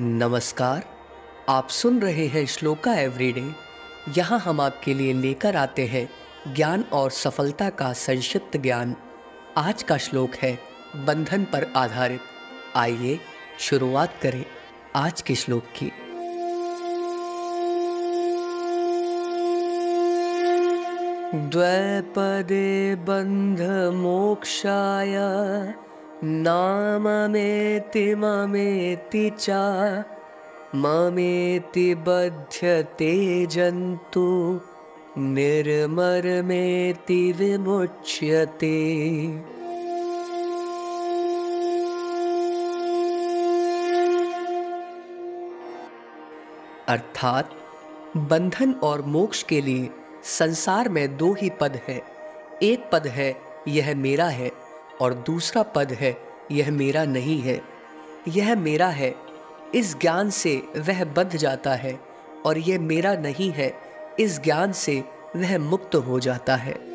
नमस्कार, आप सुन रहे हैं श्लोका एवरीडे। यहाँ हम आपके लिए लेकर आते हैं ज्ञान और सफलता का संक्षिप्त ज्ञान। आज का श्लोक है, बंधन पर आधारित। आइए, शुरुआत करें आज के श्लोक की। द्वैपदे बंध मोक्षाय नाममेति ममेति च ममेति बध्यते जन्तु निर्मरमेति विमुच्यते। अर्थात बंधन और मोक्ष के लिए संसार में दो ही पद है। एक पद है, यह मेरा है। और दूसरा पद है, यह मेरा नहीं है। यह मेरा है। इस ज्ञान से वह बंध जाता है और यह मेरा नहीं है। इस ज्ञान से वह मुक्त हो जाता है।